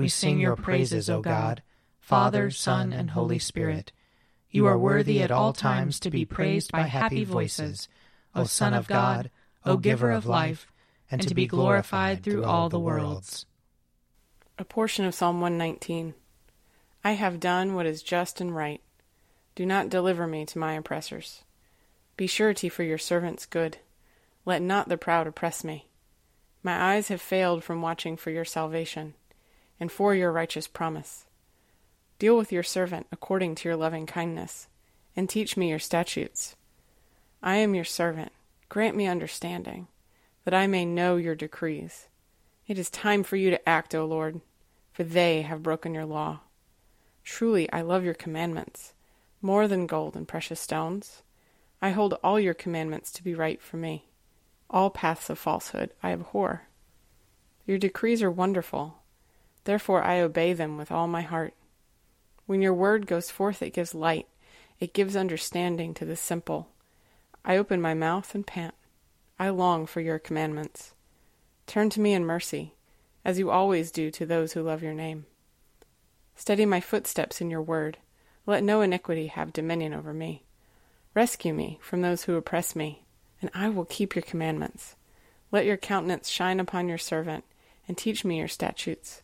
we sing your praises, O God, Father, Son, and Holy Spirit. You are worthy at all times to be praised by happy voices, O Son of God, O Giver of life, and to be glorified through all the worlds. A portion of Psalm 119. I have done what is just and right. Do not deliver me to my oppressors. Be surety for your servant's good. Let not the proud oppress me. My eyes have failed from watching for your salvation, and for your righteous promise. Deal with your servant according to your loving kindness, and teach me your statutes. I am your servant. Grant me understanding, that I may know your decrees. It is time for you to act, O Lord, for they have broken your law. Truly, I love your commandments, more than gold and precious stones. I hold all your commandments to be right for me. All paths of falsehood I abhor. Your decrees are wonderful, therefore I obey them with all my heart. When your word goes forth, it gives light, it gives understanding to the simple. I open my mouth and pant. I long for your commandments. Turn to me in mercy, as you always do to those who love your name. Steady my footsteps in your word. Let no iniquity have dominion over me. Rescue me from those who oppress me, and I will keep your commandments. Let your countenance shine upon your servant, and teach me your statutes.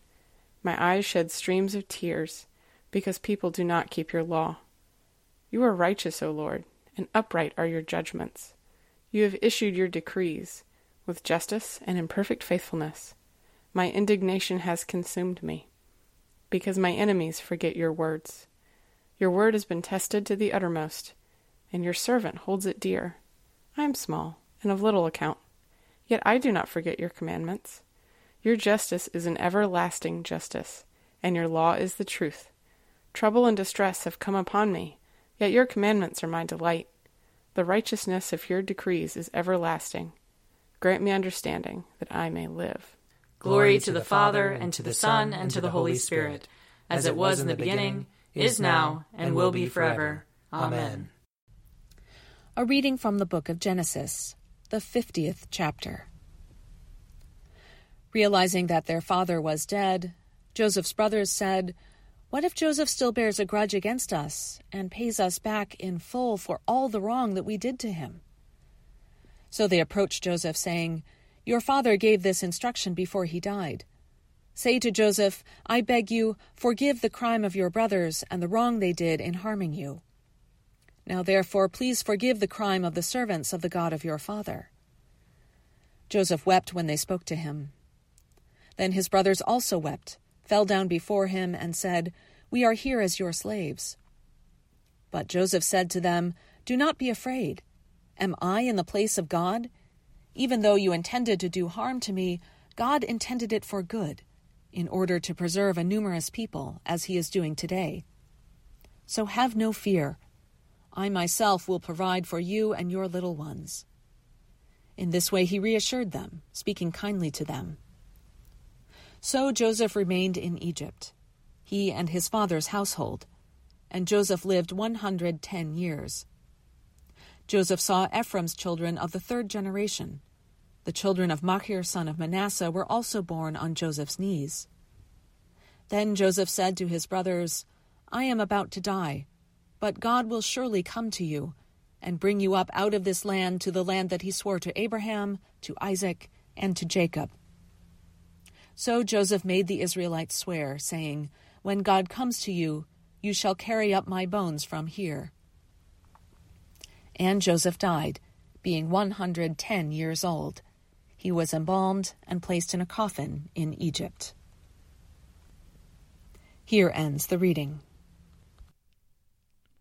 My eyes shed streams of tears, because people do not keep your law. You are righteous, O Lord, and upright are your judgments. You have issued your decrees with justice and in perfect faithfulness. My indignation has consumed me because my enemies forget your words. Your word has been tested to the uttermost, and your servant holds it dear. I am small and of little account, yet I do not forget your commandments. Your justice is an everlasting justice, and your law is the truth. Trouble and distress have come upon me, yet your commandments are my delight. The righteousness of your decrees is everlasting. Grant me understanding, that I may live. Glory to the Father, and to the Son, and to the Holy Spirit, as it was in the beginning, is now, and will be forever. Amen. A reading from the book of Genesis, the 50th chapter. Realizing that their father was dead, Joseph's brothers said, What if Joseph still bears a grudge against us and pays us back in full for all the wrong that we did to him? So they approached Joseph, saying, your father gave this instruction before he died. Say to Joseph, I beg you, forgive the crime of your brothers and the wrong they did in harming you. Now therefore, please forgive the crime of the servants of the God of your father. Joseph wept when they spoke to him. Then his brothers also wept, fell down before him, and said, We are here as your slaves. But Joseph said to them, Do not be afraid. Am I in the place of God? Even though you intended to do harm to me, God intended it for good, in order to preserve a numerous people, as he is doing today. So have no fear. I myself will provide for you and your little ones. In this way he reassured them, speaking kindly to them. So Joseph remained in Egypt. he and his father's household. And Joseph lived 110 years. Joseph saw Ephraim's children of the third generation. The children of Machir, son of Manasseh, were also born on Joseph's knees. Then Joseph said to his brothers, I am about to die, but God will surely come to you and bring you up out of this land to the land that he swore to Abraham, to Isaac, and to Jacob. So Joseph made the Israelites swear, saying, When God comes to you, you shall carry up my bones from here. And Joseph died, being 110 years old. He was embalmed and placed in a coffin in Egypt. Here ends the reading.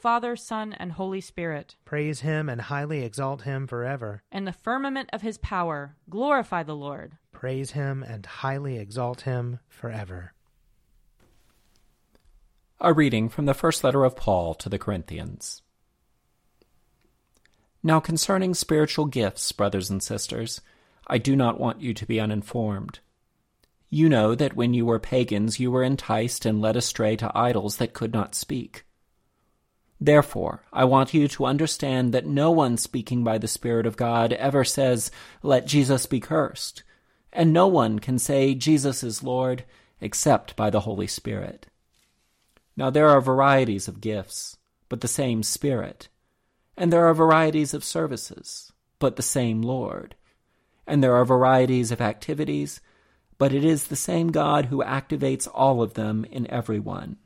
Father, Son, and Holy Spirit. Praise him and highly exalt him forever. In the firmament of his power, glorify the Lord. Praise him and highly exalt him forever. A reading from the first letter of Paul to the Corinthians. Now concerning spiritual gifts, brothers and sisters, I do not want you to be uninformed. You know that when you were pagans, you were enticed and led astray to idols that could not speak. Therefore, I want you to understand that no one speaking by the Spirit of God ever says, Let Jesus be cursed, and no one can say, Jesus is Lord, except by the Holy Spirit. Now there are varieties of gifts, but the same Spirit. And there are varieties of services, but the same Lord. And there are varieties of activities, but it is the same God who activates all of them in everyone.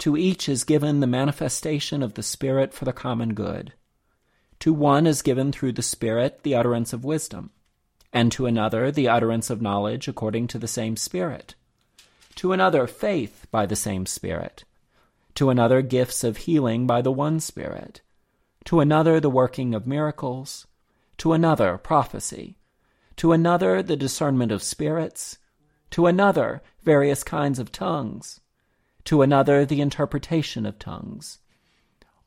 To each is given the manifestation of the Spirit for the common good. To one is given through the Spirit the utterance of wisdom, and to another the utterance of knowledge according to the same Spirit. To another faith by the same Spirit. To another gifts of healing by the one Spirit. To another the working of miracles. To another prophecy. To another the discernment of spirits. To another various kinds of tongues to another the interpretation of tongues.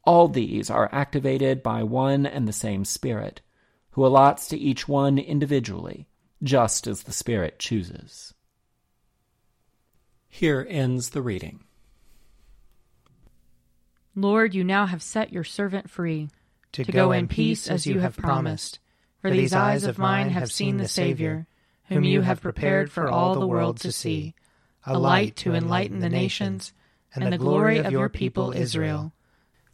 All these are activated by one and the same Spirit, who allots to each one individually, just as the Spirit chooses. Here ends the reading. Lord, you now have set your servant free to, to go, go in peace as you have promised. For these eyes of mine have seen the Savior, whom you have prepared for all the world to see a light to enlighten the nations, and the glory of your people Israel.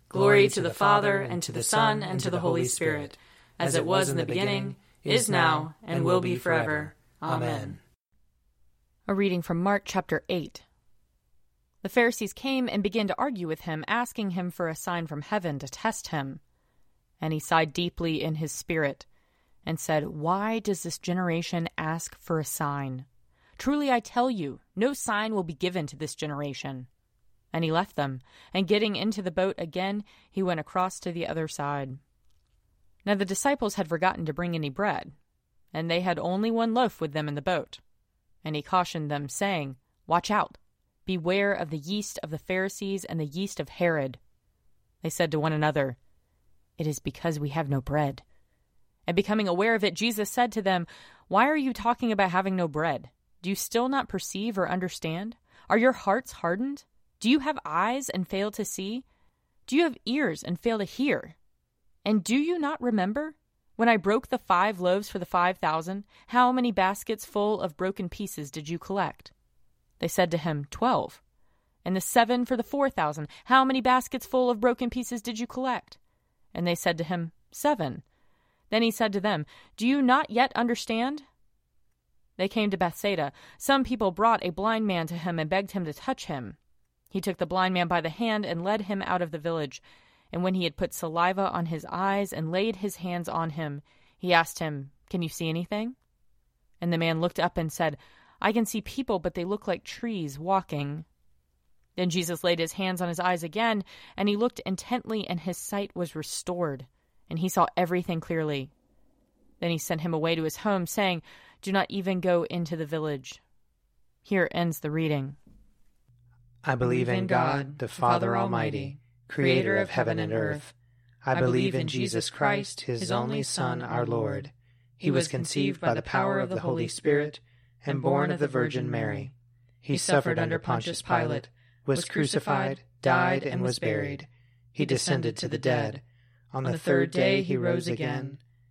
Glory to the Father, and to the Son, and to the Holy Spirit, as it was in the beginning, is now, and will be forever. Amen. A reading from Mark chapter 8. The Pharisees came and began to argue with him, asking him for a sign from heaven to test him. And he sighed deeply in his spirit, and said, Why does this generation ask for a sign? Truly I tell you, no sign will be given to this generation. And he left them, and getting into the boat again, he went across to the other side. Now the disciples had forgotten to bring any bread, and they had only one loaf with them in the boat. And he cautioned them, saying, Watch out, beware of the yeast of the Pharisees and the yeast of Herod. They said to one another, It is because we have no bread. And becoming aware of it, Jesus said to them, Why are you talking about having no bread? Do you still not perceive or understand? Are your hearts hardened? Do you have eyes and fail to see? Do you have ears and fail to hear? And do you not remember? When I broke the five loaves for the five thousand, how many baskets full of broken pieces did you collect? They said to him, Twelve. And the seven for the four thousand, how many baskets full of broken pieces did you collect? And they said to him, Seven. Then he said to them, Do you not yet understand? They came to Bethsaida. Some people brought a blind man to him and begged him to touch him. He took the blind man by the hand and led him out of the village. And when he had put saliva on his eyes and laid his hands on him, he asked him, Can you see anything? And the man looked up and said, I can see people, but they look like trees walking. Then Jesus laid his hands on his eyes again, and he looked intently, and his sight was restored, and he saw everything clearly. Then he sent him away to his home, saying, Do not even go into the village. Here ends the reading. I believe in God, the Father Almighty, creator of heaven and earth. I believe in Jesus Christ, his only Son, our Lord. He was conceived by the power of the Holy Spirit and born of the Virgin Mary. He suffered under Pontius Pilate, was crucified, died, and was buried. He descended to the dead. On the third day he rose again.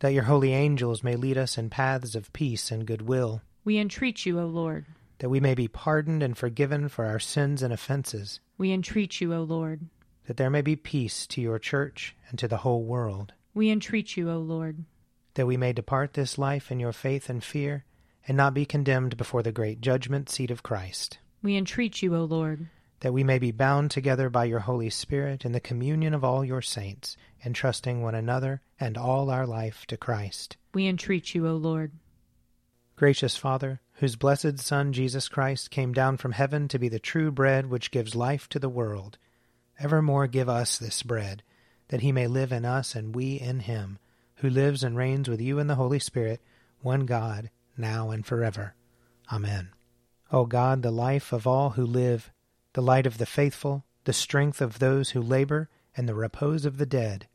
That your holy angels may lead us in paths of peace and goodwill. We entreat you, O Lord. That we may be pardoned and forgiven for our sins and offenses. We entreat you, O Lord that there may be peace to your church and to the whole world. We entreat you, O Lord. That we may depart this life in your faith and fear, and not be condemned before the great judgment seat of Christ. We entreat you, O Lord. That we may be bound together by your Holy Spirit in the communion of all your saints, entrusting one another and all our life to Christ. We entreat you, O Lord. Gracious Father, whose blessed Son Jesus Christ came down from heaven to be the true bread which gives life to the world, Evermore give us this bread, that he may live in us and we in him, who lives and reigns with you in the Holy Spirit, one God, now and forever. Amen. O God, the life of all who live, the light of the faithful, the strength of those who labor, and the repose of the dead,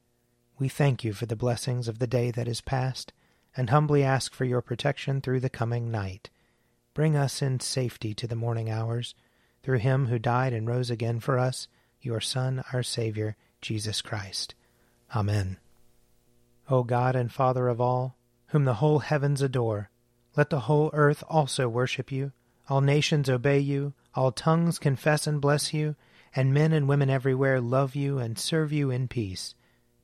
we thank you for the blessings of the day that is past, and humbly ask for your protection through the coming night. Bring us in safety to the morning hours, through him who died and rose again for us, your Son, our Savior, Jesus Christ. Amen. O God and Father of all, whom the whole heavens adore, let the whole earth also worship you, all nations obey you, all tongues confess and bless you, and men and women everywhere love you and serve you in peace.